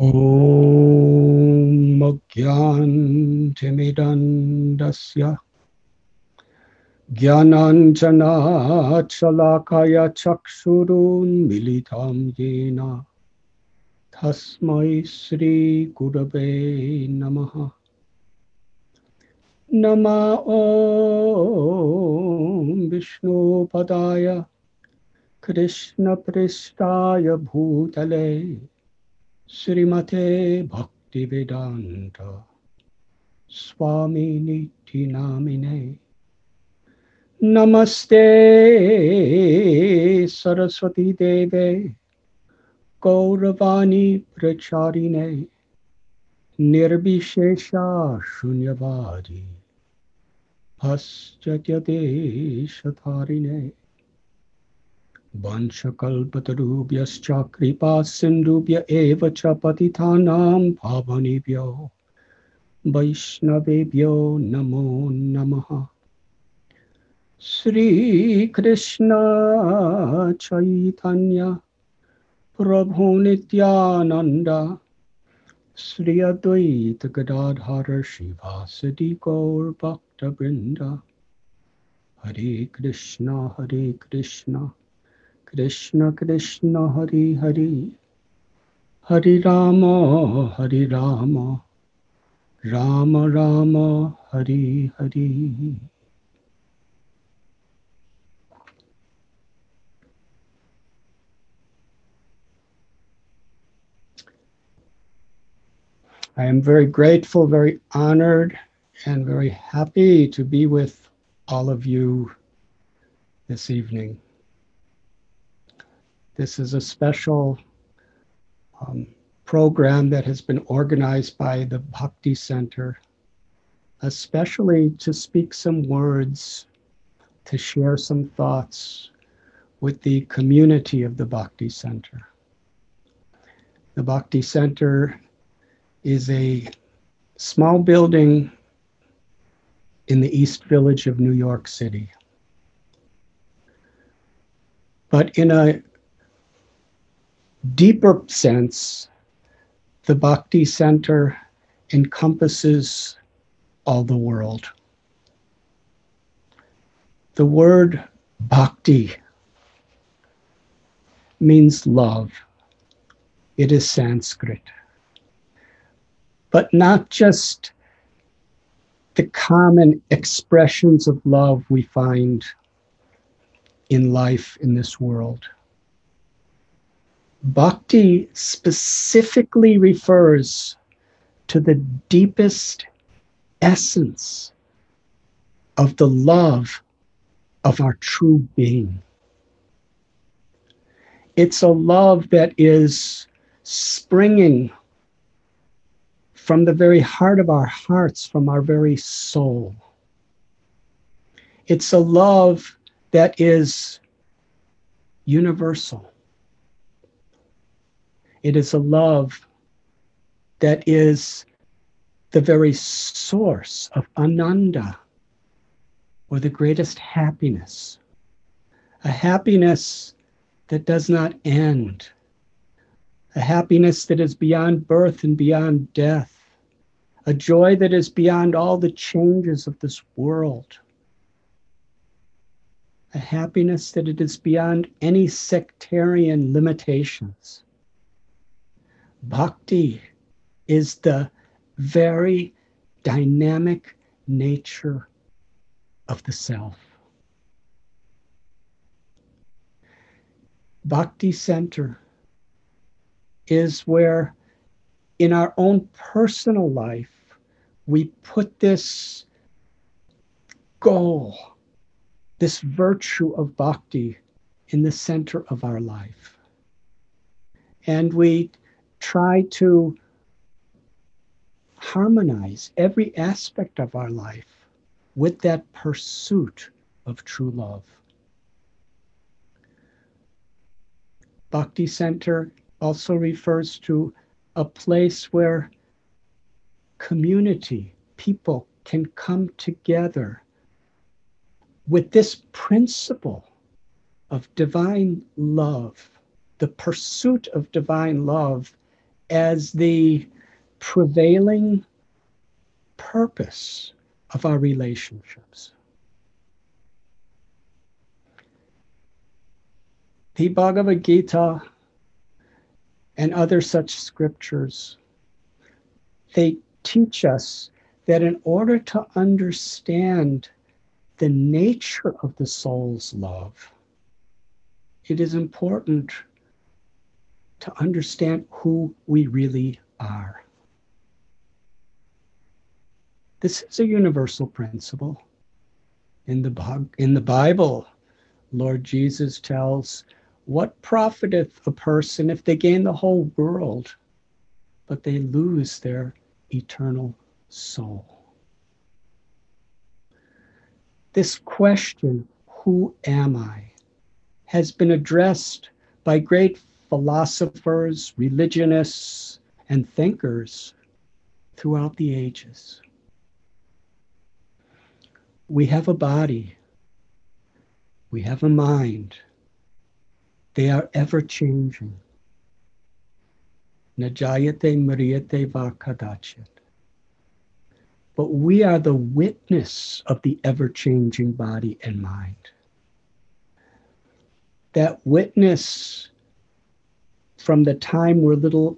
ॐ अज्ञानतिमिदन्दस्य ज्ञानाञ्जनाच्छलाकाय चक्षुरुन्मिलितं येन तस्मै श्रीगुरवे नमः नमा ॐ विष्णुपदाय कृष्णपृष्ठाय भूतले श्रीमते भक्तिवेदान्त स्वामिनिधि नामिने नमस्ते सरस्वती देवे गौरवाणी प्रचारिणे निर्विशेषा शून्यवादी भश्चत्यदेशधारिणे वंशकल्पतरुभ्यश्च कृपा सिन्धुभ्य एव च पतितानां पावनेभ्यो वैष्णवेभ्यो नमो नमः। श्रीकृष्ण चैतन्य, प्रभु नित्यानन्द, श्री अद्वैत गदाधर हरे कृष्ण हरे Krishna. Krishna Krishna Hare Hare. Hare Rama Hare Rama. Rama Rama Hare Hare. I am very grateful, very honored, and very happy to be with all of you this evening. This is a special um, program that has been organized by the Bhakti Center, especially to speak some words, to share some thoughts with the community of the Bhakti Center. The Bhakti Center is a small building in the East Village of New York City. But in a deeper sense, the Bhakti Center encompasses all the world. The word bhakti means love. It is Sanskrit. But not just the common expressions of love we find in life in this world. Bhakti specifically refers to the deepest essence of the love of our true being. It's a love that is springing from the very heart of our hearts, from our very soul. It's a love that is universal. It is a love that is the very source of ananda, or the greatest happiness. A happiness that does not end, a happiness that is beyond birth and beyond death, a joy that is beyond all the changes of this world, a happiness that it is beyond any sectarian limitations. Bhakti is the very dynamic nature of the self. Bhakti Center is where, in our own personal life, we put this goal, this virtue of bhakti in the center of our life. And we try to harmonize every aspect of our life with that pursuit of true love. Bhakti Center also refers to a place where community, people can come together with this principle of divine love, the pursuit of divine love as the prevailing purpose of our relationships. The Bhagavad Gita and other such scriptures, they teach us that in order to understand the nature of the soul's love, it is important to understand who we really are. This is a universal principle. In the, in the Bible, Lord Jesus tells what profiteth a person if they gain the whole world, but they lose their eternal soul? This question, who am I, has been addressed by great philosophers, religionists, and thinkers throughout the ages. We have a body, we have a mind, they are ever changing. Najayate Mriyate Vakadachit. But we are the witness of the ever changing body and mind. That witness from the time we're little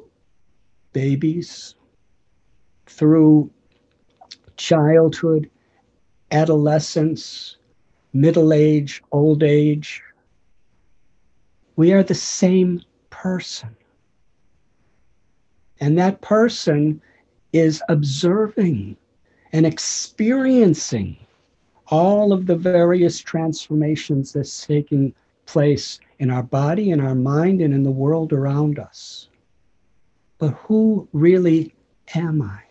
babies through childhood, adolescence, middle age, old age, we are the same person. And that person is observing and experiencing all of the various transformations that's taking place in our body, in our mind, and in the world around us. But who really am I?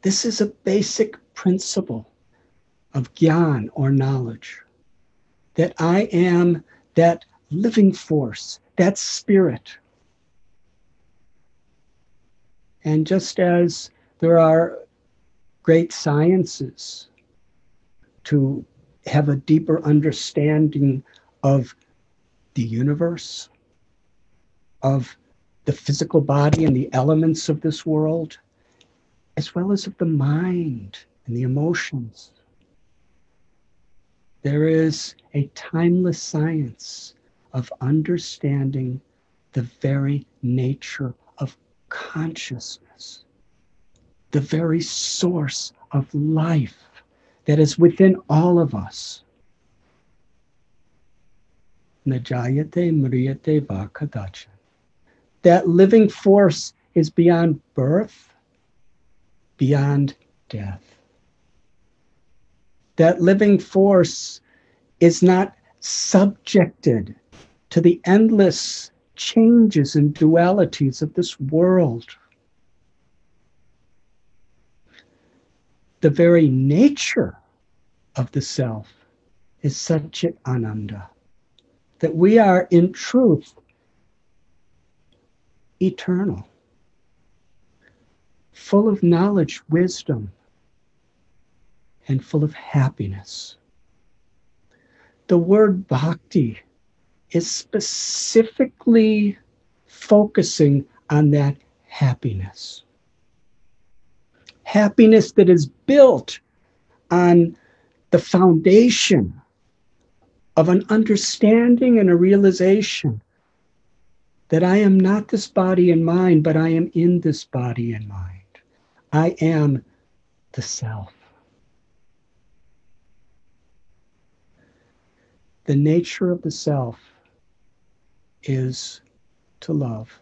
This is a basic principle of gyan or knowledge that I am that living force, that spirit. And just as there are great sciences to have a deeper understanding of the universe, of the physical body and the elements of this world, as well as of the mind and the emotions. There is a timeless science of understanding the very nature of consciousness, the very source of life that is within all of us. Najayate Mriyate Vakadacha. That living force is beyond birth, beyond death that living force is not subjected to the endless changes and dualities of this world. The very nature of the self is Satchit Ananda, that we are in truth eternal, full of knowledge, wisdom, and full of happiness. The word bhakti is specifically focusing on that happiness. Happiness that is built on the foundation of an understanding and a realization that I am not this body and mind, but I am in this body and mind. I am the self. the nature of the self is to love.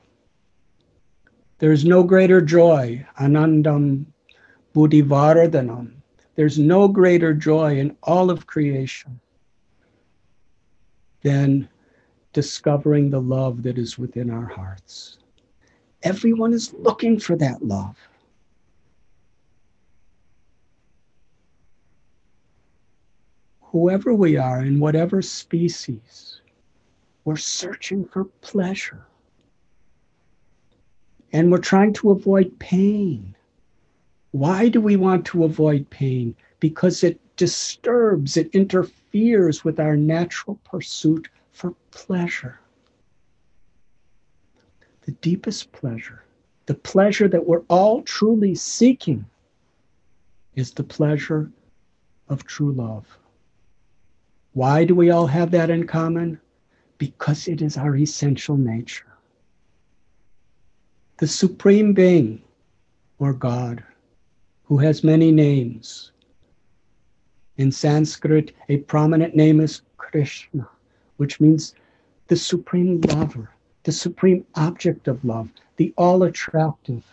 There is no greater joy, anandam buddhivardhanam. There's no greater joy in all of creation than discovering the love that is within our hearts. Everyone is looking for that love. whoever we are, in whatever species, we're searching for pleasure. And we're trying to avoid pain. Why do we want to avoid pain? Because it disturbs, it interferes with our natural pursuit for pleasure. the deepest pleasure, the pleasure that we're all truly seeking, is the pleasure of true love. Why do we all have that in common? Because it is our essential nature. The Supreme Being, or God, who has many names. In Sanskrit, a prominent name is Krishna, which means the supreme lover, the supreme object of love, the all attractive.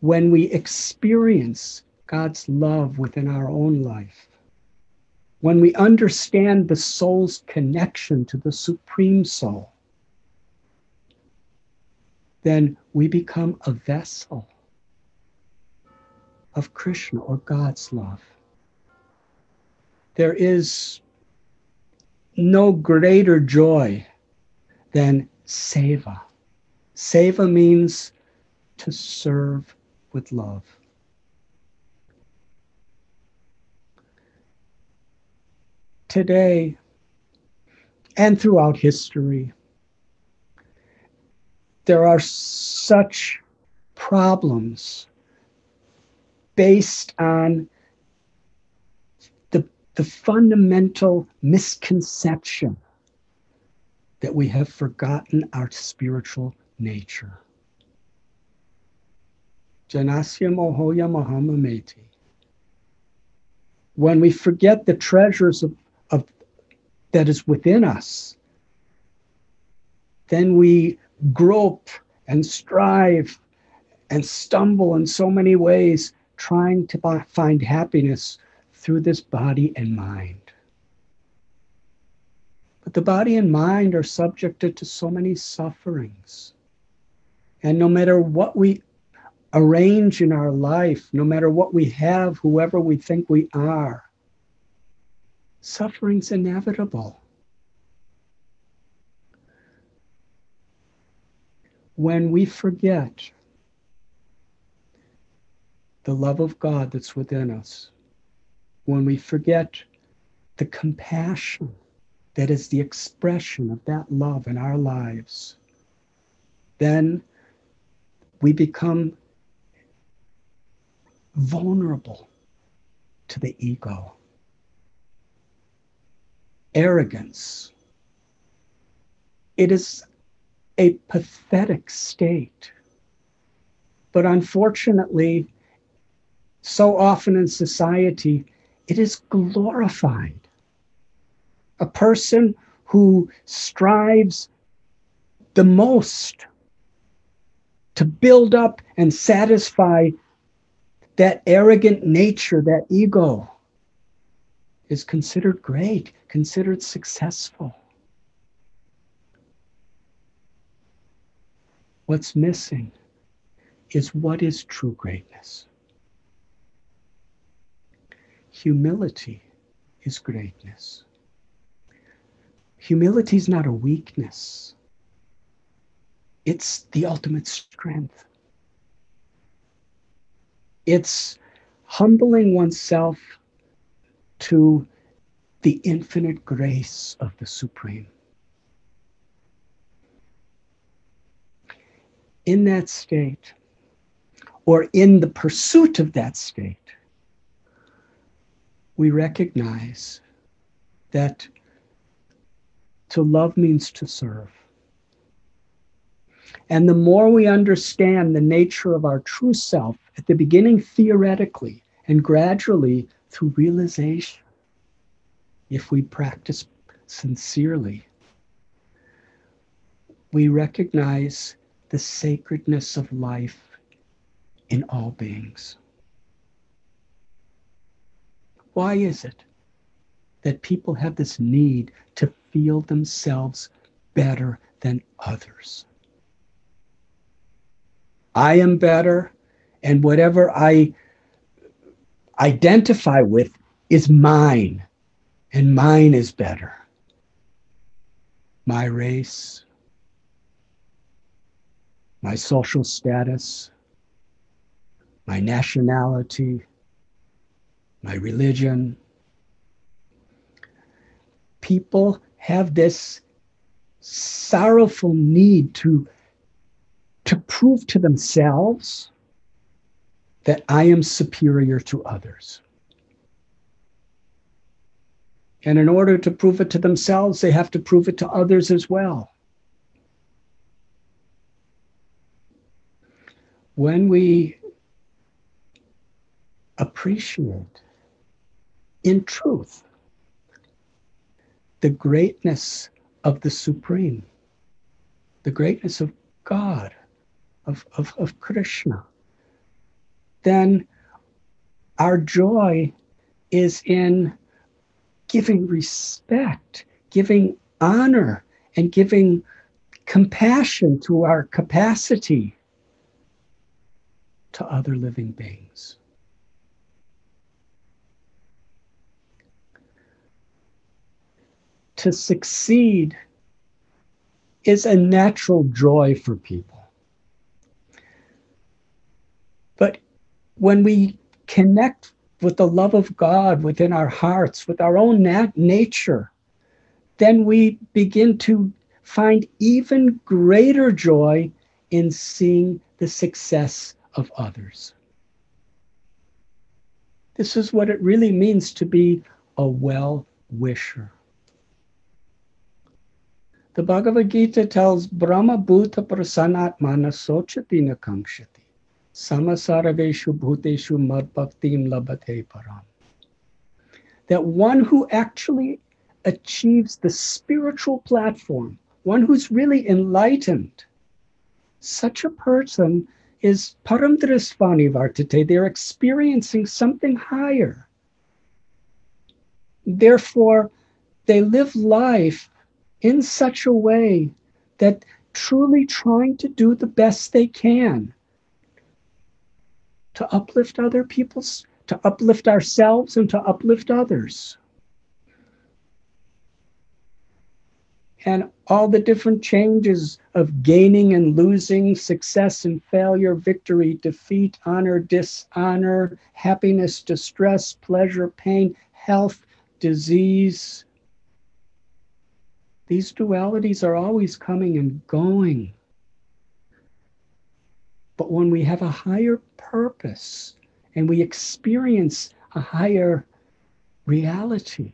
When we experience God's love within our own life, when we understand the soul's connection to the supreme soul, then we become a vessel of Krishna or God's love. There is no greater joy than seva. Seva means to serve with love. Today and throughout history, there are such problems based on the, the fundamental misconception that we have forgotten our spiritual nature. Janasya Mohoya Mahamameti. When we forget the treasures of, of that is within us, then we grope and strive and stumble in so many ways trying to find happiness through this body and mind. But the body and mind are subjected to so many sufferings. And no matter what we arrange in our life, no matter what we have, whoever we think we are, suffering's inevitable. When we forget the love of God that's within us, when we forget the compassion that is the expression of that love in our lives, then we become vulnerable to the ego. Arrogance. It is a pathetic state. But unfortunately, so often in society, it is glorified. A person who strives the most to build up and satisfy that arrogant nature, that ego, is considered great, considered successful. What's missing is what is true greatness. Humility is greatness. Humility is not a weakness, it's the ultimate strength. It's humbling oneself to the infinite grace of the Supreme. In that state, or in the pursuit of that state, we recognize that to love means to serve. And the more we understand the nature of our true self, at the beginning theoretically and gradually through realization, if we practice sincerely, we recognize the sacredness of life in all beings. Why is it that people have this need to feel themselves better than others? I am better, and whatever I identify with is mine, and mine is better. My race, my social status, my nationality, my religion. People have this sorrowful need to, to prove to themselves that I am superior to others. And in order to prove it to themselves, they have to prove it to others as well. When we appreciate in truth the greatness of the Supreme, the greatness of God, of, of, of Krishna, then our joy is in giving respect, giving honor, and giving compassion to our capacity to other living beings. To succeed is a natural joy for people. But when we connect with the love of God within our hearts, with our own nat- nature, then we begin to find even greater joy in seeing the success of others. This is what it really means to be a well wisher. The Bhagavad Gita tells Brahma Bhuta Prasanatmana Sochatina Kankshati. Samasarveshu bhuteshu madbhaktim labate param. That one who actually achieves the spiritual platform, one who's really enlightened, such a person is paramdrisvani vartate. They're experiencing something higher. Therefore, they live life in such a way that truly trying to do the best they can to uplift other people's, to uplift ourselves and to uplift others. And all the different changes of gaining and losing, success and failure, victory, defeat, honor, dishonor, happiness, distress, pleasure, pain, health, disease. These dualities are always coming and going. But when we have a higher purpose and we experience a higher reality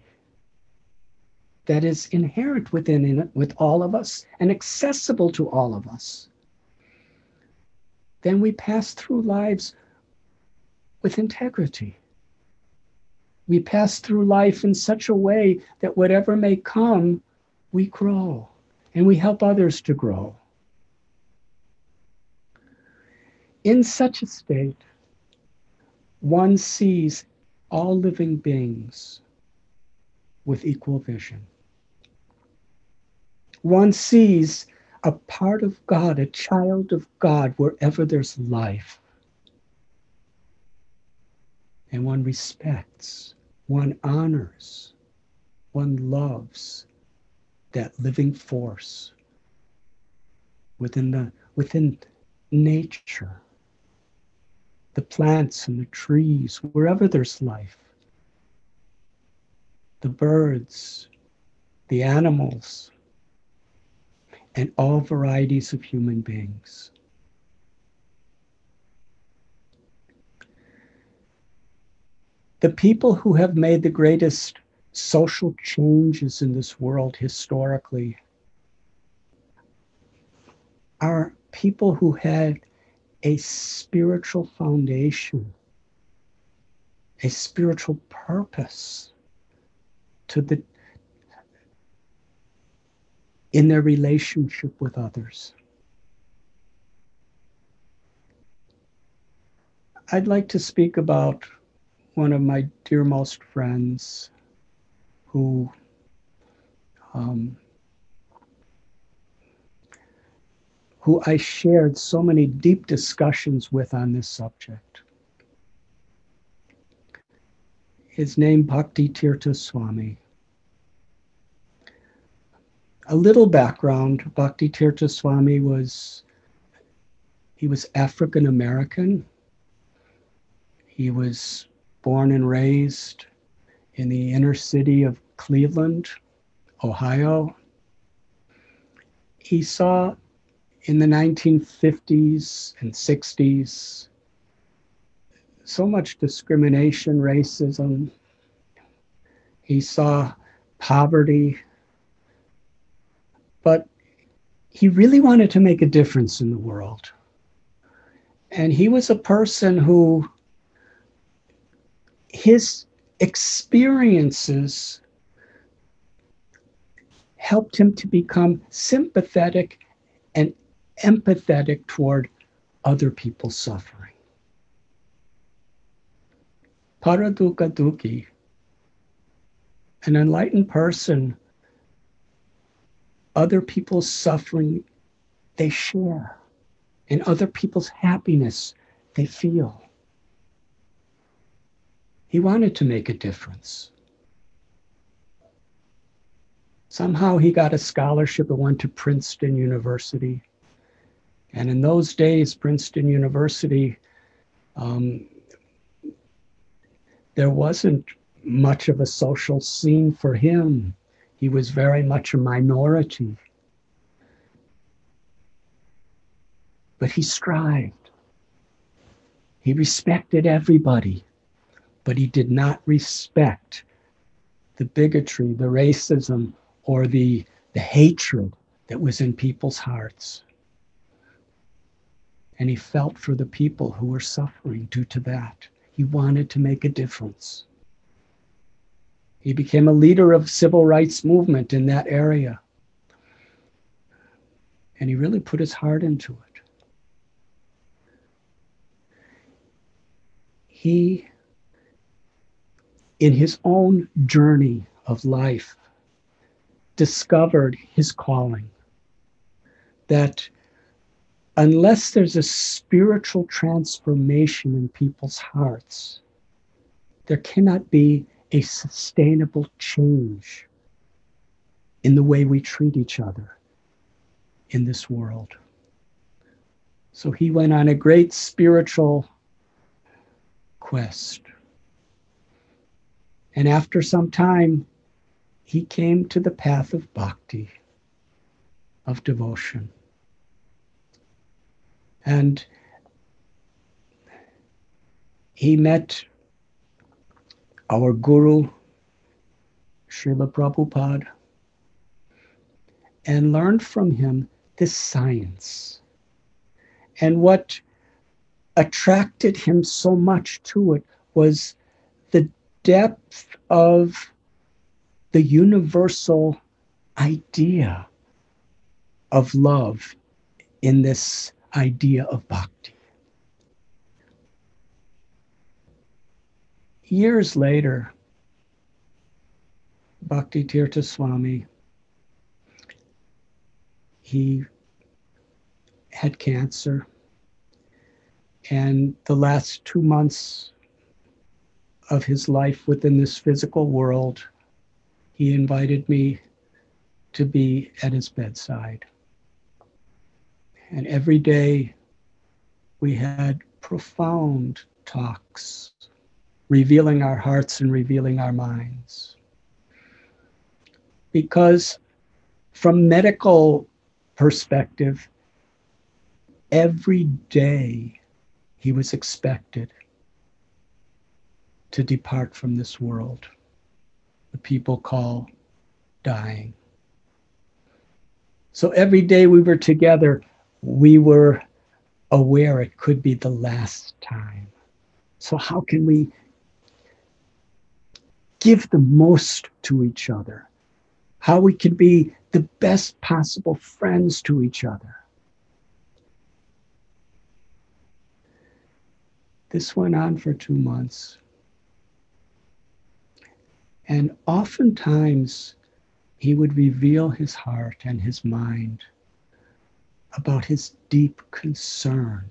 that is inherent within with all of us and accessible to all of us, then we pass through lives with integrity. We pass through life in such a way that whatever may come, we grow and we help others to grow. In such a state, one sees all living beings with equal vision. One sees a part of God, a child of God, wherever there's life. And one respects, one honors, one loves that living force within the within nature the plants and the trees, wherever there's life, the birds, the animals, and all varieties of human beings. The people who have made the greatest social changes in this world historically are people who had a spiritual foundation, a spiritual purpose to the in their relationship with others. I'd like to speak about one of my dearmost friends who um, who I shared so many deep discussions with on this subject. His name Bhakti Tirtha Swami. A little background, Bhakti Tirtha Swami was he was African American. He was born and raised in the inner city of Cleveland, Ohio. he saw in the 1950s and 60s so much discrimination, racism. He saw poverty. But he really wanted to make a difference in the world. And he was a person who, his experiences helped him to become sympathetic and empathetic toward other people's suffering. Paraduka Duki, an enlightened person, other people's suffering, they share, and other people's happiness, they feel. He wanted to make a difference. Somehow he got a scholarship and went to Princeton University. And in those days, Princeton University, um, there wasn't much of a social scene for him. He was very much a minority. But he strived. He respected everybody, but he did not respect the bigotry, the racism, or the, the hatred that was in people's hearts. And he felt for the people who were suffering due to that. He wanted to make a difference. He became a leader of civil rights movement in that area. And he really put his heart into it. He, in his own journey of life, discovered his calling. That unless there's a spiritual transformation in people's hearts, there cannot be a sustainable change in the way we treat each other in this world. So he went on a great spiritual quest. And after some time, he came to the path of bhakti, of devotion. And he met our Guru, Srila Prabhupada, and learned from him this science. And what attracted him so much to it was depth of the universal idea of love in this idea of bhakti. Years later, Bhakti Tirtha Swami, he had cancer. And the last two months of his life within this physical world, he invited me to be at his bedside. And every day we had profound talks, revealing our hearts and revealing our minds. Because from medical perspective, every day he was expected to depart from this world the people call dying. So every day we were together, we were aware it could be the last time. So, how can we give the most to each other? How we can be the best possible friends to each other? This went on for two months. And oftentimes, he would reveal his heart and his mind about his deep concern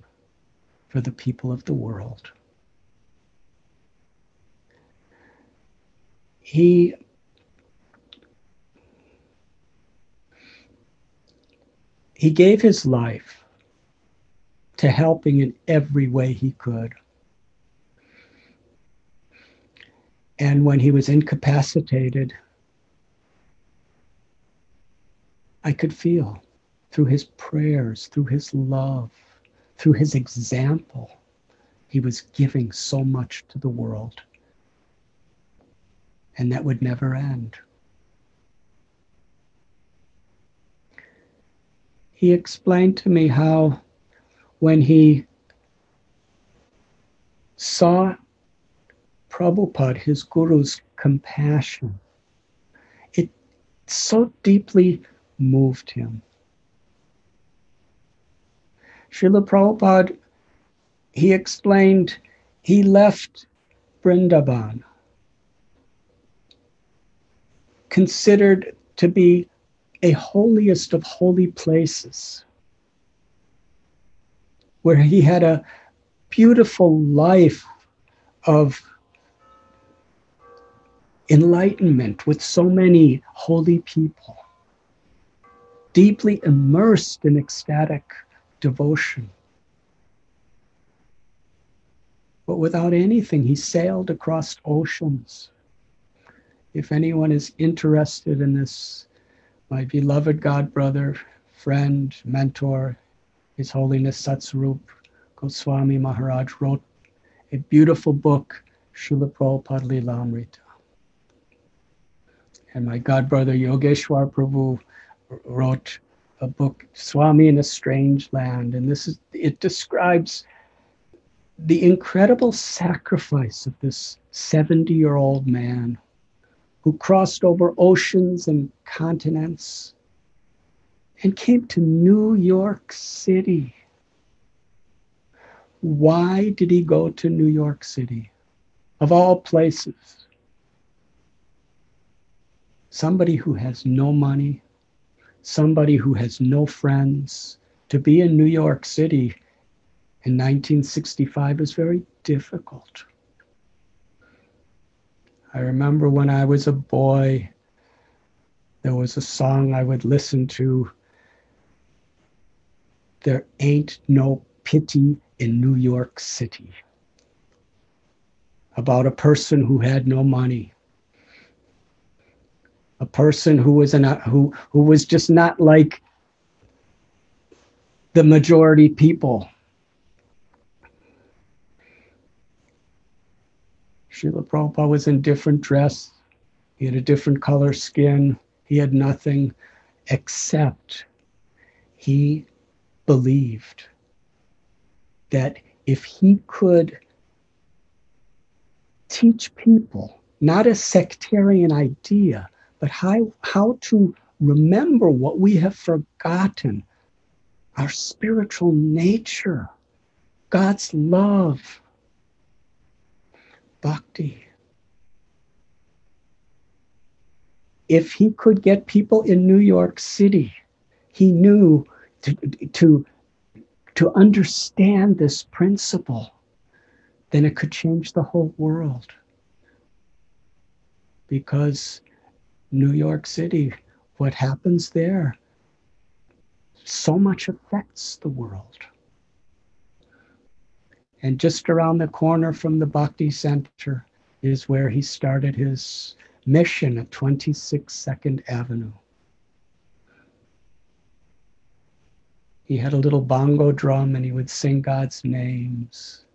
for the people of the world. He he gave his life to helping in every way he could. And when he was incapacitated, I could feel through his prayers, through his love, through his example, he was giving so much to the world. And that would never end. He explained to me how when he saw Prabhupada, his guru's compassion, it so deeply moved him. Srila Prabhupada, he explained, he left Vrindavan, considered to be a holiest of holy places, where he had a beautiful life of enlightenment with so many holy people, deeply immersed in ecstatic devotion. But without anything, he sailed across oceans. If anyone is interested in this, my beloved God brother, friend, mentor, His Holiness Satsvarup Goswami Maharaj wrote a beautiful book, Srila Prabhupada Lilamrita. And my god brother Yogeshwar Prabhu wrote a book, Swami in a Strange Land. And this is it describes the incredible sacrifice of this 70 year old man who crossed over oceans and continents and came to New York City. Why did he go to New York City? Of all places. Somebody who has no money, somebody who has no friends, to be in New York City in 1965 is very difficult. I remember when I was a boy, there was a song I would listen to. There ain't no pity in New York City about a person who had no money a person who was an, who who was just not like the majority people. Srila Prabhupada was in different dress. He had a different color skin. He had nothing except he believed that if he could teach people not a sectarian idea, but how, how to remember what we have forgotten our spiritual nature, God's love, bhakti. If he could get people in New York City, he knew to, to, to understand this principle, then it could change the whole world. Because New York City, what happens there so much affects the world. And just around the corner from the Bhakti Center is where he started his mission at 26 Second Avenue. He had a little bongo drum and he would sing God's names.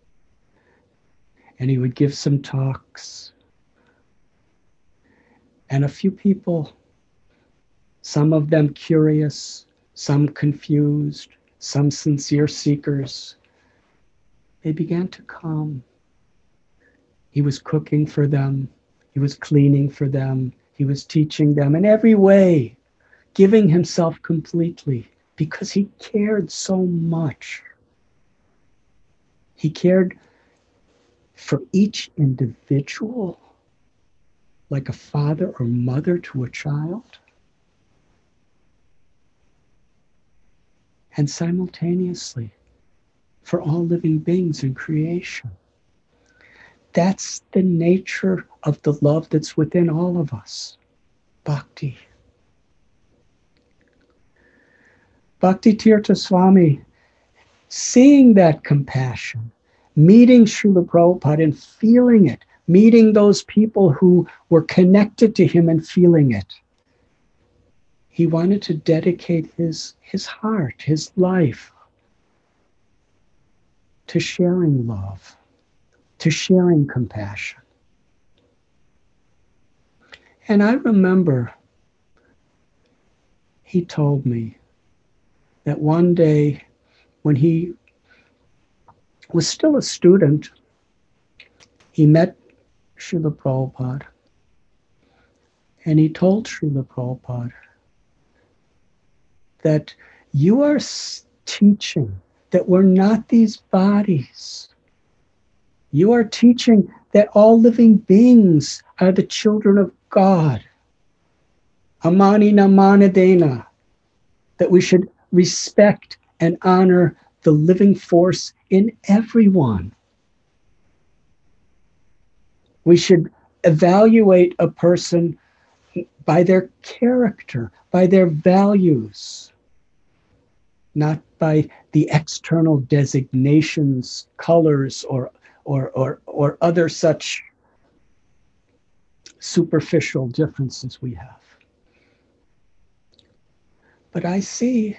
And he would give some talks. And a few people, some of them curious, some confused, some sincere seekers, they began to come. He was cooking for them, he was cleaning for them, he was teaching them in every way, giving himself completely because he cared so much. He cared for each individual like a father or mother to a child. And simultaneously, for all living beings in creation. That's the nature of the love that's within all of us bhakti. Bhakti Tirtha Swami, seeing that compassion, meeting Srila Prabhupada and feeling it, meeting those people who were connected to him and feeling it. He wanted to dedicate his, his heart, his life to sharing love, to sharing compassion. And I remember he told me that one day when he was still a student, he met Srila Prabhupada and he told Srila Prabhupada that you are teaching that we're not these bodies. You are teaching that all living beings are the children of God. Amanina manadena, that we should respect and honor the living force in everyone. We should evaluate a person by their character, by their values, not by the external designations, colors, or, or, or, or other such superficial differences we have. But I see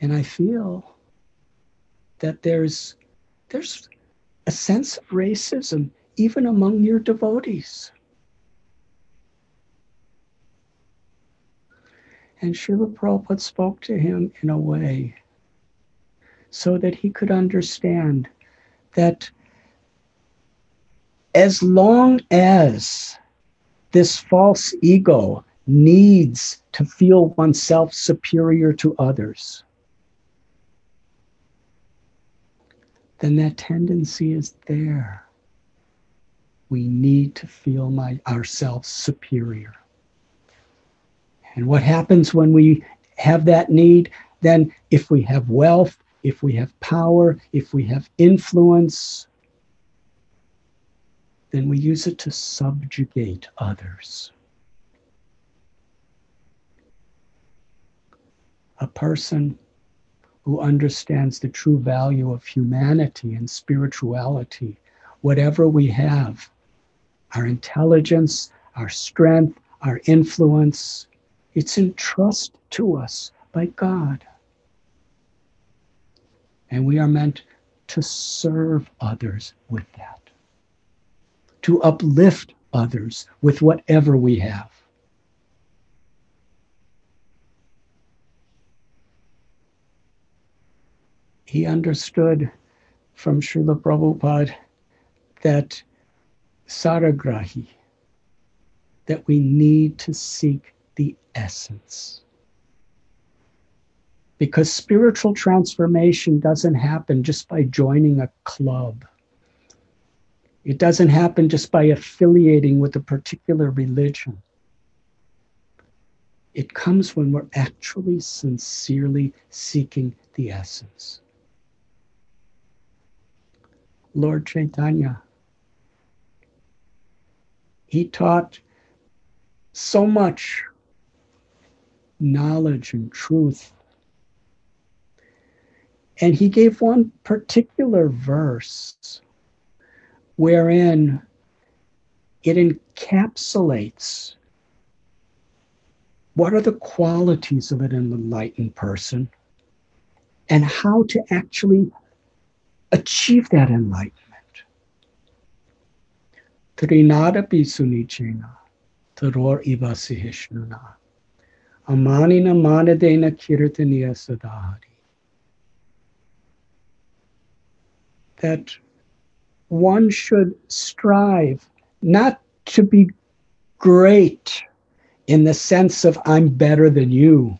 and I feel that there's there's a sense of racism even among your devotees. And Srila Prabhupada spoke to him in a way so that he could understand that as long as this false ego needs to feel oneself superior to others, then that tendency is there. We need to feel my, ourselves superior. And what happens when we have that need? Then, if we have wealth, if we have power, if we have influence, then we use it to subjugate others. A person who understands the true value of humanity and spirituality, whatever we have, our intelligence, our strength, our influence, it's entrusted to us by God. And we are meant to serve others with that to uplift others with whatever we have. He understood from Srila Prabhupada that saragrahi, that we need to seek the essence. Because spiritual transformation doesn't happen just by joining a club it doesn't happen just by affiliating with a particular religion. It comes when we're actually sincerely seeking the essence. Lord Chaitanya, he taught so much knowledge and truth. And he gave one particular verse wherein it encapsulates what are the qualities of an enlightened person and how to actually achieve that enlightenment. Trinada sunichena, taror ibasihishnuna, amanina manadena kirtaniya sadhari. That one should strive not to be great in the sense of I'm better than you,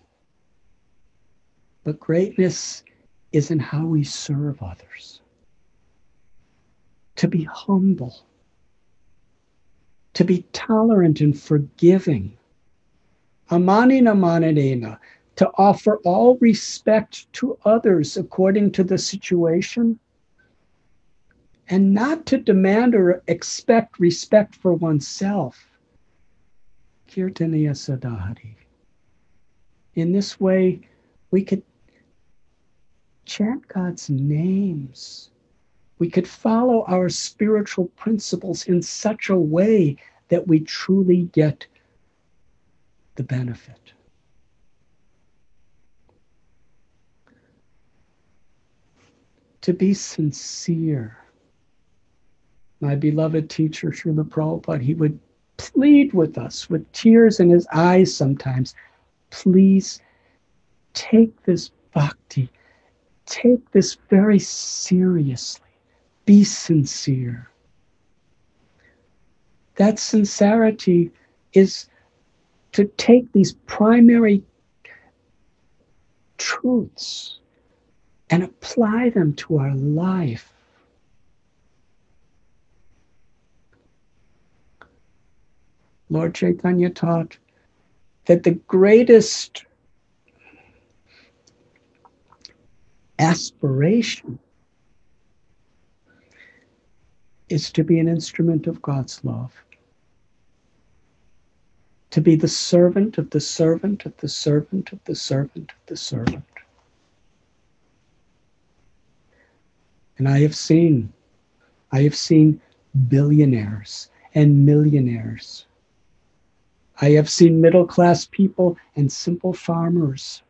but greatness is in how we serve others. To be humble, to be tolerant and forgiving. Amanina manadena, to offer all respect to others according to the situation and not to demand or expect respect for oneself. Kirtaniya Sadhari. In this way, we could chant God's names we could follow our spiritual principles in such a way that we truly get the benefit. To be sincere, my beloved teacher, Srila Prabhupada, he would plead with us with tears in his eyes sometimes please take this bhakti, take this very seriously. Be sincere. That sincerity is to take these primary truths and apply them to our life. Lord Chaitanya taught that the greatest aspiration is to be an instrument of God's love. To be the servant of the servant of the servant of the servant of the servant. And I have seen, I have seen billionaires and millionaires. I have seen middle class people and simple farmers.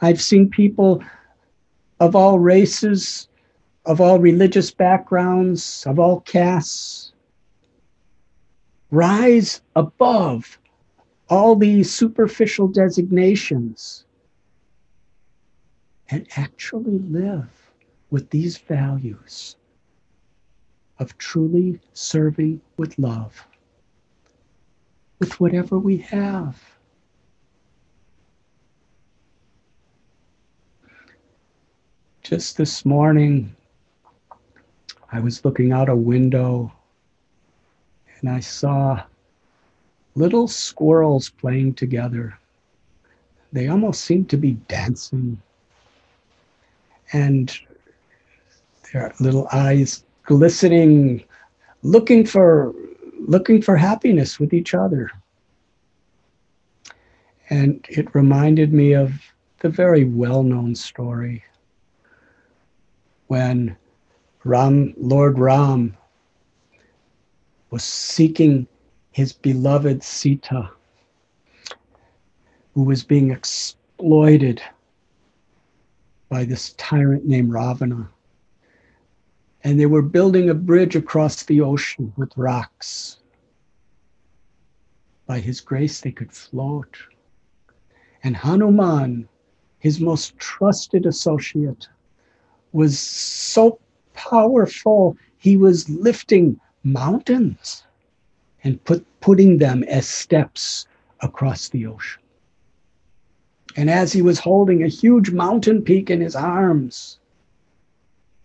I've seen people of all races, of all religious backgrounds, of all castes, rise above all these superficial designations and actually live with these values of truly serving with love, with whatever we have. Just this morning, I was looking out a window and I saw little squirrels playing together. They almost seemed to be dancing. And their little eyes glistening, looking for looking for happiness with each other. And it reminded me of the very well-known story when Ram, Lord Ram, was seeking his beloved Sita, who was being exploited by this tyrant named Ravana. And they were building a bridge across the ocean with rocks. By his grace, they could float. And Hanuman, his most trusted associate, was so powerful, he was lifting mountains and put, putting them as steps across the ocean. And as he was holding a huge mountain peak in his arms,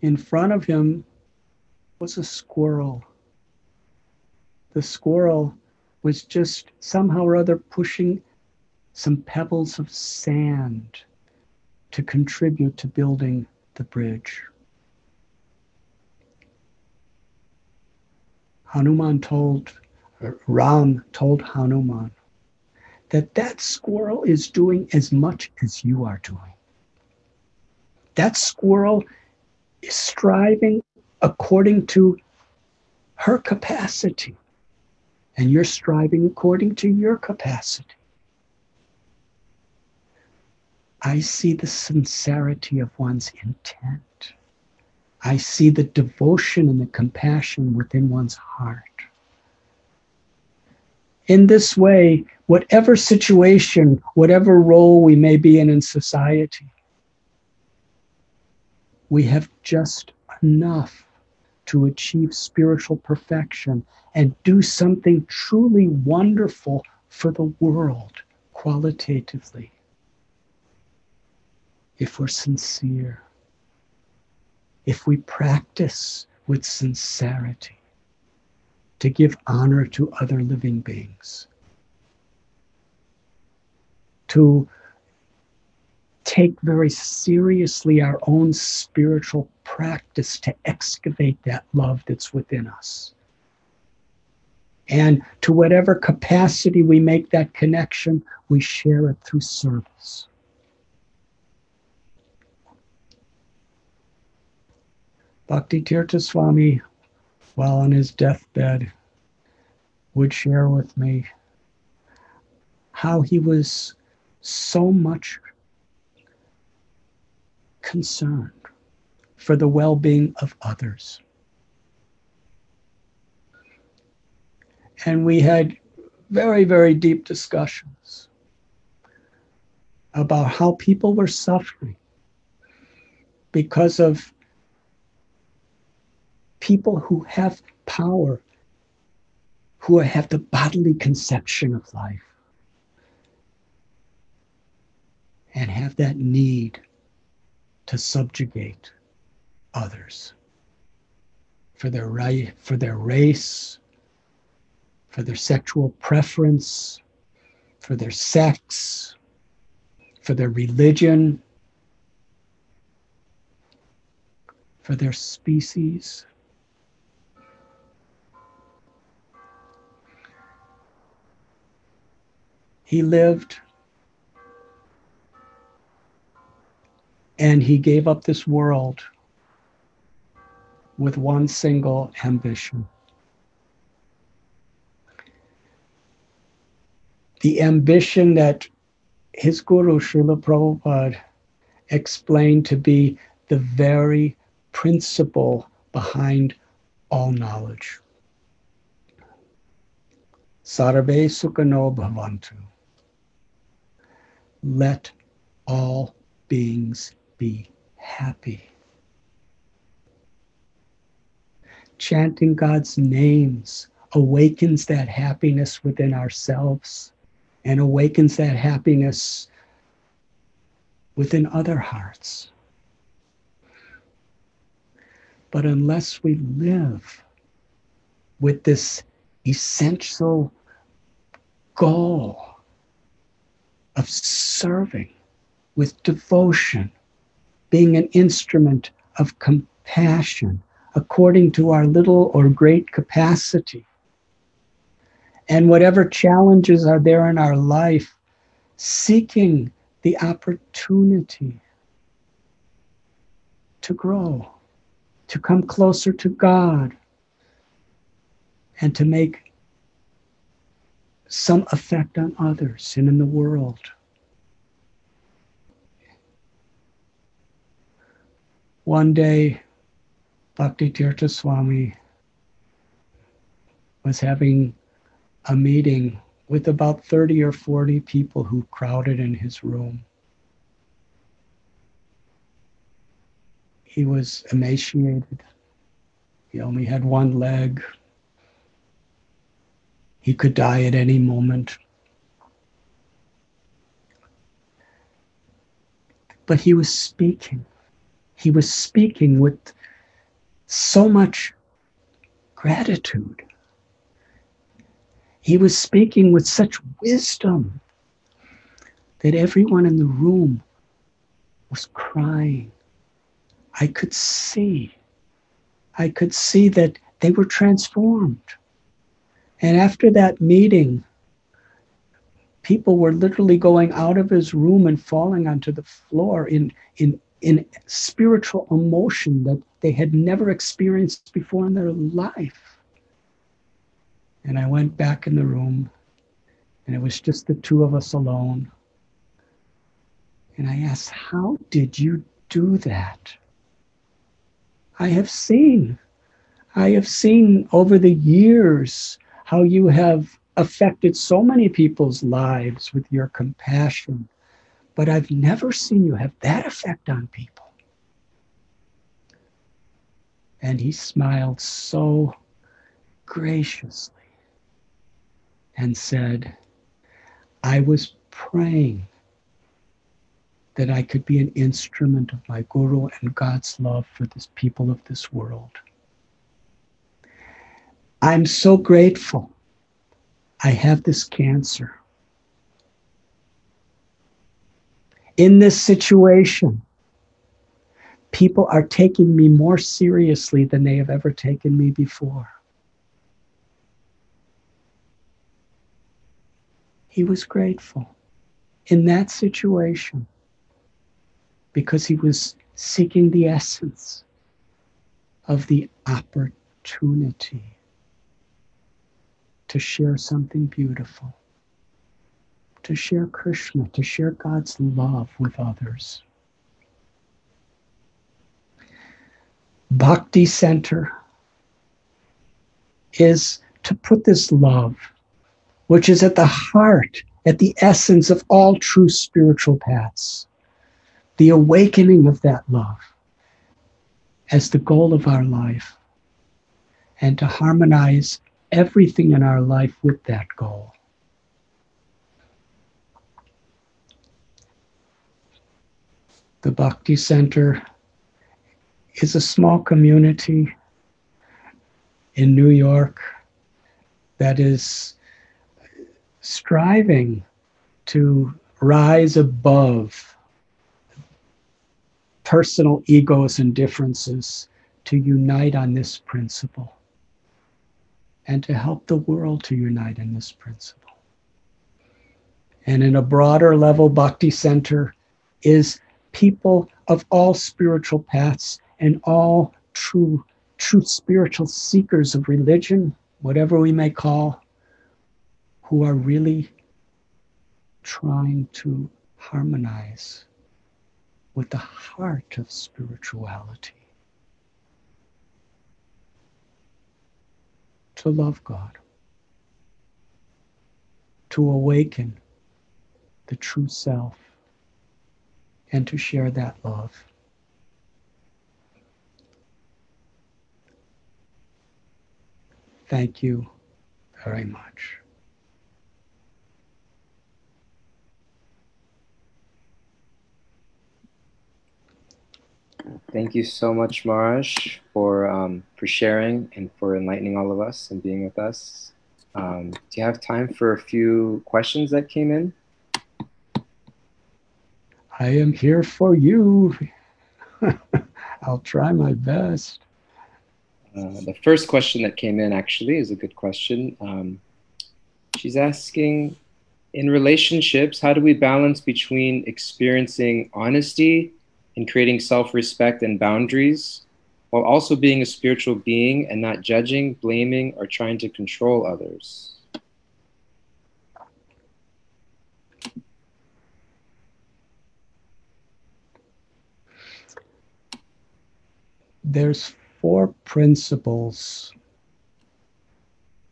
in front of him was a squirrel. The squirrel was just somehow or other pushing some pebbles of sand to contribute to building the bridge. Hanuman told, uh, Ram told Hanuman that that squirrel is doing as much as you are doing. That squirrel is striving according to her capacity, and you're striving according to your capacity. I see the sincerity of one's intent. I see the devotion and the compassion within one's heart. In this way, whatever situation, whatever role we may be in in society, we have just enough to achieve spiritual perfection and do something truly wonderful for the world qualitatively if we're sincere if we practice with sincerity to give honor to other living beings, to take very seriously our own spiritual practice to excavate that love that's within us. And to whatever capacity we make that connection, we share it through service. Bhakti Tirtha Swami, while on his deathbed, would share with me how he was so much concerned for the well being of others. And we had very, very deep discussions about how people were suffering because of people who have power, who have the bodily conception of life, and have that need to subjugate others for their right, for their race, for their sexual preference, for their sex, for their religion, for their species. He lived and he gave up this world with one single ambition. The ambition that his guru, Srila Prabhupada, explained to be the very principle behind all knowledge. Sarve Sukhino Bhavantu. Let all beings be happy. Chanting God's names awakens that happiness within ourselves and awakens that happiness within other hearts. But unless we live with this essential goal of serving with devotion, being an instrument of compassion according to our little or great capacity. And whatever challenges are there in our life, seeking the opportunity to grow, to come closer to God, and to make some effect on others and in the world. One day, Bhakti Tirtha Swami was having a meeting with about 30 or 40 people who crowded in his room. He was emaciated. He only had one leg. He could die at any moment. But he was speaking he was speaking with so much gratitude. He was speaking with such wisdom that everyone in the room was crying. I could see, I could see that they were transformed. And after that meeting, people were literally going out of his room and falling onto the floor in, in in spiritual emotion that they had never experienced before in their life. And I went back in the room, and it was just the two of us alone. And I asked, How did you do that? I have seen, I have seen over the years how you have affected so many people's lives with your compassion but I've never seen you have that effect on people. And he smiled so graciously and said, I was praying that I could be an instrument of my Guru and God's love for this people of this world. I'm so grateful. I have this cancer. in this situation, people are taking me more seriously than they have ever taken me before. He was grateful in that situation because he was seeking the essence of the opportunity to share something beautiful to share Krishna, to share God's love with others. Bhakti Center is to put this love, which is at the heart, at the essence of all true spiritual paths, the awakening of that love as the goal of our life, and to harmonize everything in our life with that goal. The Bhakti Center is a small community in New York that is striving to rise above personal egos and differences to unite on this principle and to help the world to unite in this principle. And in a broader level, Bhakti Center is people of all spiritual paths and all true true spiritual seekers of religion, whatever we may call, who are really trying to harmonize with the heart of spirituality. To love God, to awaken the true self, and to share that love. Thank you very much. Thank you so much, Maraj, for um, for sharing and for enlightening all of us and being with us. Um, do you have time for a few questions that came in? I am here for you. I'll try my best. Uh, the first question that came in actually is a good question. Um, she's asking In relationships, how do we balance between experiencing honesty and creating self respect and boundaries while also being a spiritual being and not judging, blaming, or trying to control others? There's four principles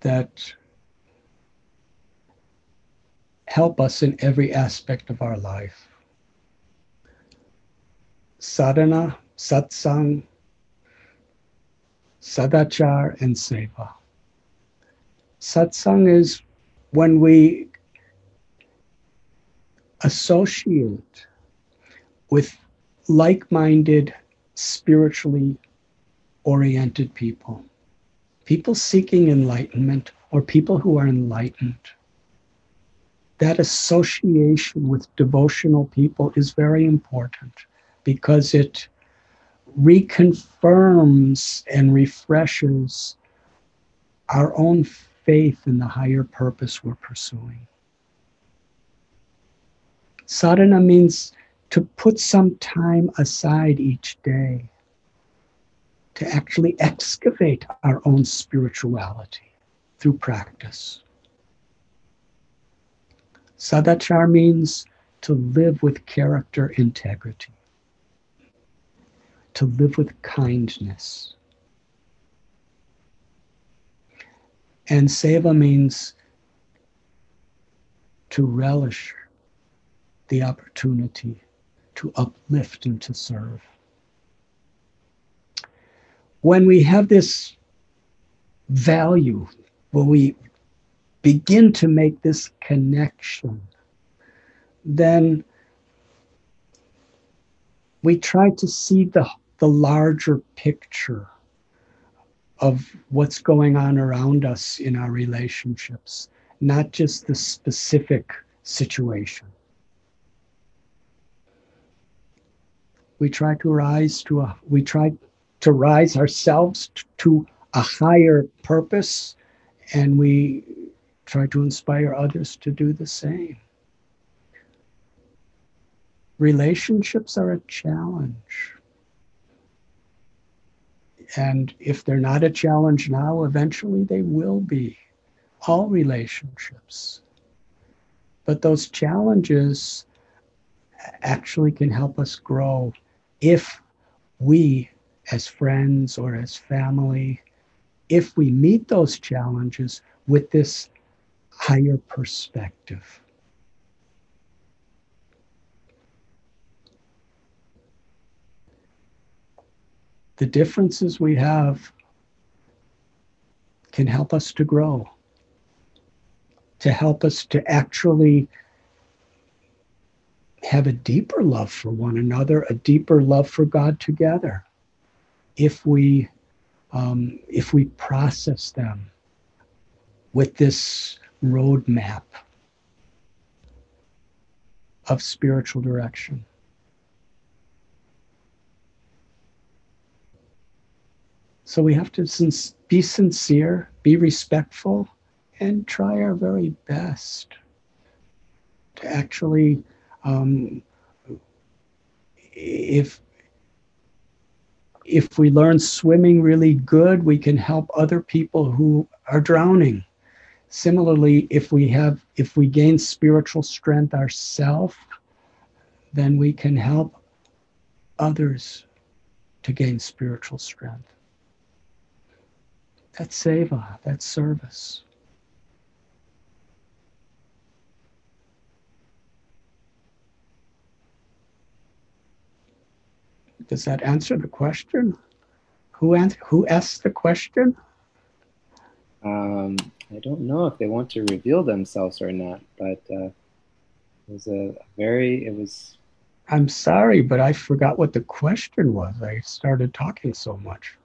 that help us in every aspect of our life sadhana, satsang, sadachar, and seva. Satsang is when we associate with like minded, spiritually oriented people, people seeking enlightenment or people who are enlightened. That association with devotional people is very important because it reconfirms and refreshes our own faith in the higher purpose we're pursuing. Sadhana means to put some time aside each day to actually excavate our own spirituality through practice. Sadachar means to live with character integrity, to live with kindness. And seva means to relish the opportunity to uplift and to serve when we have this value, when we begin to make this connection, then we try to see the, the larger picture of what's going on around us in our relationships, not just the specific situation. We try to rise to a, we try to rise ourselves to a higher purpose, and we try to inspire others to do the same. Relationships are a challenge. And if they're not a challenge now, eventually they will be. All relationships. But those challenges actually can help us grow if we as friends or as family, if we meet those challenges with this higher perspective. The differences we have can help us to grow, to help us to actually have a deeper love for one another, a deeper love for God together. If we um, if we process them with this roadmap of spiritual direction. So we have to be sincere, be respectful, and try our very best to actually, um, if if we learn swimming really good, we can help other people who are drowning. Similarly, if we have if we gain spiritual strength ourselves, then we can help others to gain spiritual strength. That's seva, that's service. Does that answer the question? Who ans- who asked the question? Um, I don't know if they want to reveal themselves or not, but uh, it was a very it was. I'm sorry, but I forgot what the question was. I started talking so much.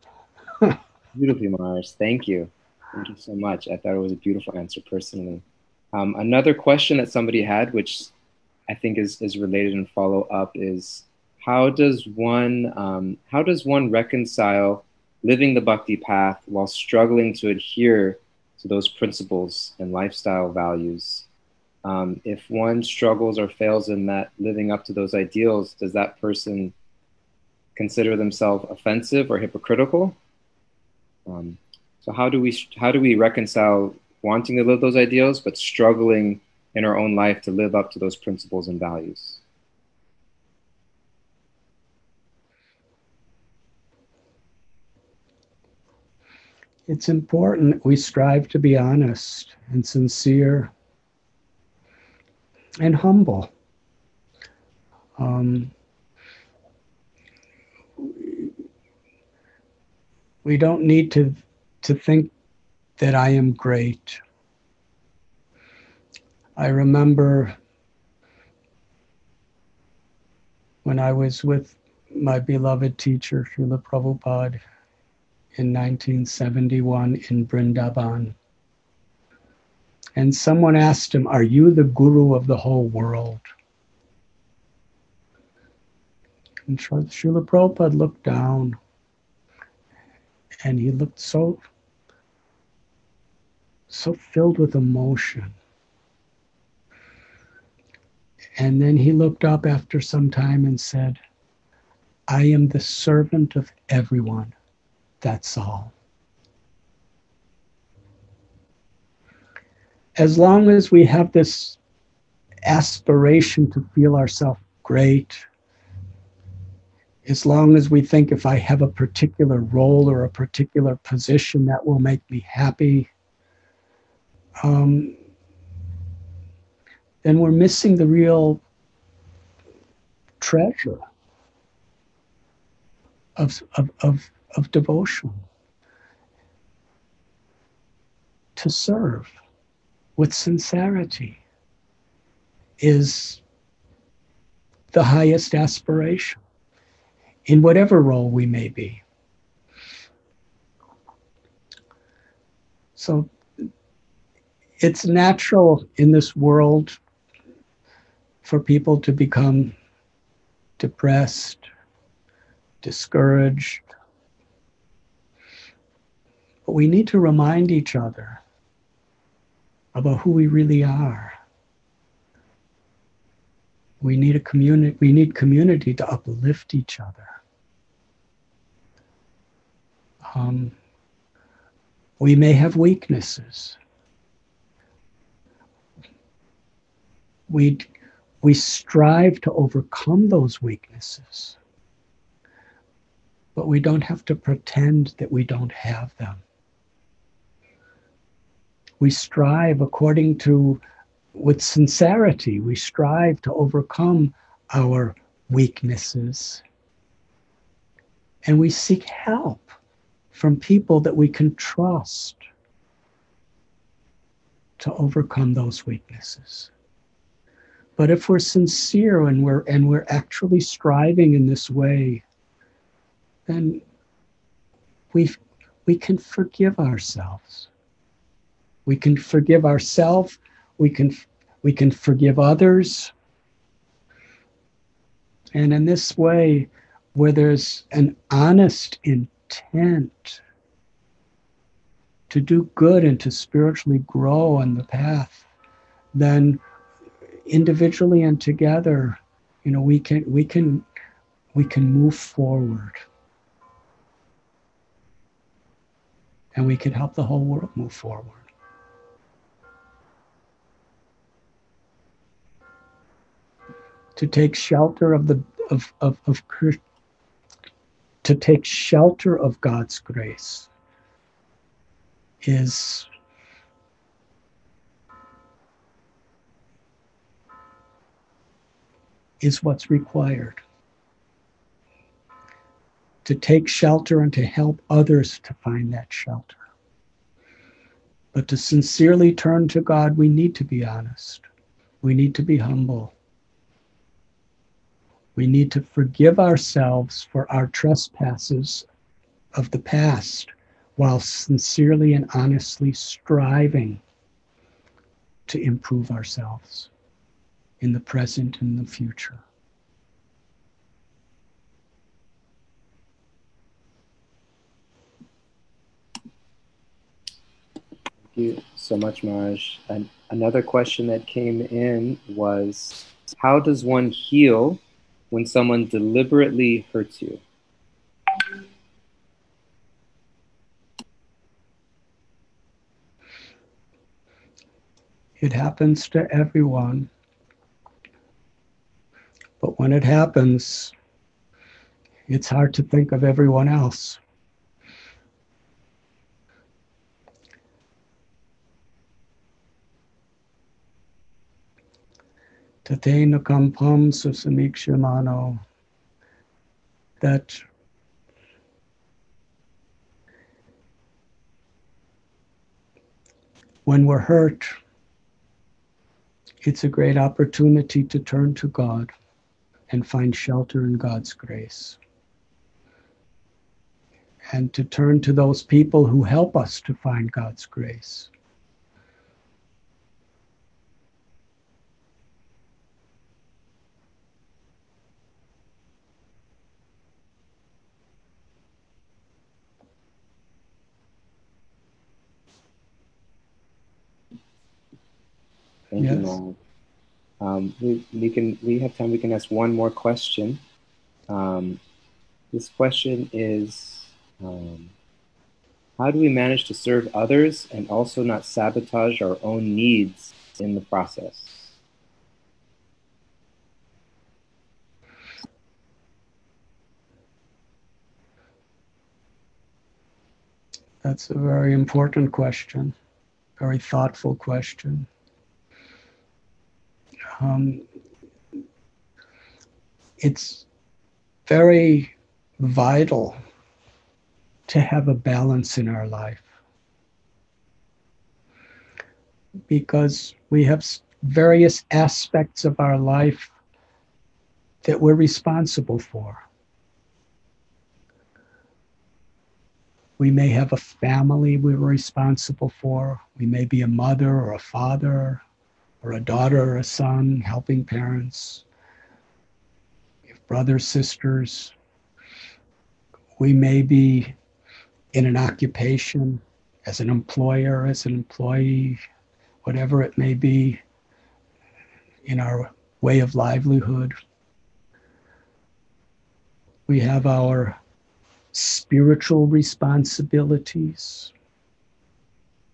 Beautifully, Mars. Thank you. Thank you so much. I thought it was a beautiful answer personally. Um, another question that somebody had, which I think is, is related and follow up, is how does one um, how does one reconcile living the bhakti path while struggling to adhere to those principles and lifestyle values um, if one struggles or fails in that living up to those ideals does that person consider themselves offensive or hypocritical um, so how do we how do we reconcile wanting to live those ideals but struggling in our own life to live up to those principles and values it's important we strive to be honest and sincere and humble. Um, we don't need to to think that I am great. I remember when I was with my beloved teacher, Srila Prabhupada, in 1971 in Brindaban. And someone asked him, Are you the guru of the whole world? And Srila Prabhupada looked down and he looked so, so filled with emotion. And then he looked up after some time and said, I am the servant of everyone. That's all. As long as we have this aspiration to feel ourselves great, as long as we think if I have a particular role or a particular position that will make me happy, um, then we're missing the real treasure of, of, of of devotion. To serve with sincerity is the highest aspiration in whatever role we may be. So it's natural in this world for people to become depressed, discouraged, but we need to remind each other about who we really are. We need a community, we need community to uplift each other. Um, we may have weaknesses. We, we strive to overcome those weaknesses. but we don't have to pretend that we don't have them. We strive according to, with sincerity, we strive to overcome our weaknesses. And we seek help from people that we can trust to overcome those weaknesses. But if we're sincere and we're and we're actually striving in this way, then we we can forgive ourselves. We can forgive ourselves. We can we can forgive others. And in this way, where there's an honest intent to do good and to spiritually grow on the path, then individually and together, you know, we can we can we can move forward. And we can help the whole world move forward. To take shelter of the of of, of to take shelter of God's grace is is what's required. To take shelter and to help others to find that shelter. But to sincerely turn to God, we need to be honest. We need to be humble. We need to forgive ourselves for our trespasses of the past while sincerely and honestly striving to improve ourselves in the present and the future. Thank you so much, Maharaj. And another question that came in was How does one heal when someone deliberately hurts you? It happens to everyone. But when it happens, it's hard to think of everyone else. Tatena kampam. That when we're hurt, it's a great opportunity to turn to God and find shelter in God's grace. And to turn to those people who help us to find God's grace. Thank yes. you, um, we, we can we have time. We can ask one more question. Um, this question is: um, How do we manage to serve others and also not sabotage our own needs in the process? That's a very important question, very thoughtful question um, it's very vital to have a balance in our life because we have various aspects of our life that we're responsible for. We may have a family we're responsible for. We may be a mother or a father, or a daughter or a son, helping parents, if brothers, sisters. We may be in an occupation as an employer, as an employee, whatever it may be in our way of livelihood. We have our spiritual responsibilities,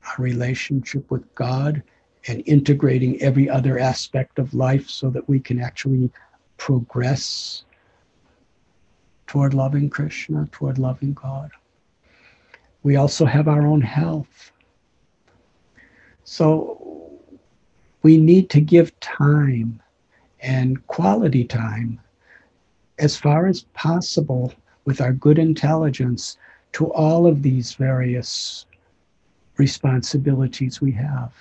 our relationship with God and integrating every other aspect of life so that we can actually progress toward loving Krishna, toward loving God. We also have our own health. So we need to give time and quality time as far as possible with our good intelligence to all of these various responsibilities we have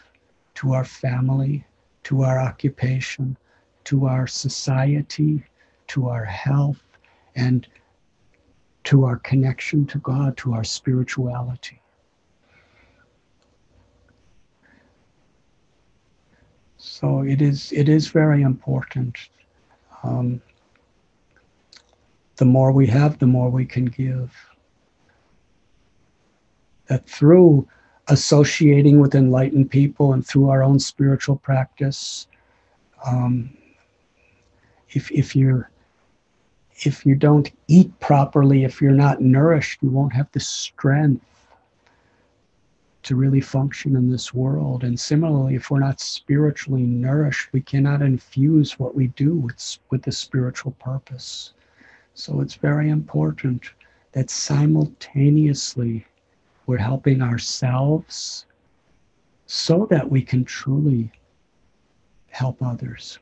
to our family, to our occupation, to our society, to our health, and to our connection to God, to our spirituality. So it is it is very important. Um, the more we have, the more we can give. That through associating with enlightened people and through our own spiritual practice, um, if if you're if you don't eat properly, if you're not nourished, you won't have the strength to really function in this world. And similarly, if we're not spiritually nourished, we cannot infuse what we do with, with the spiritual purpose. So it's very important that simultaneously we're helping ourselves so that we can truly help others.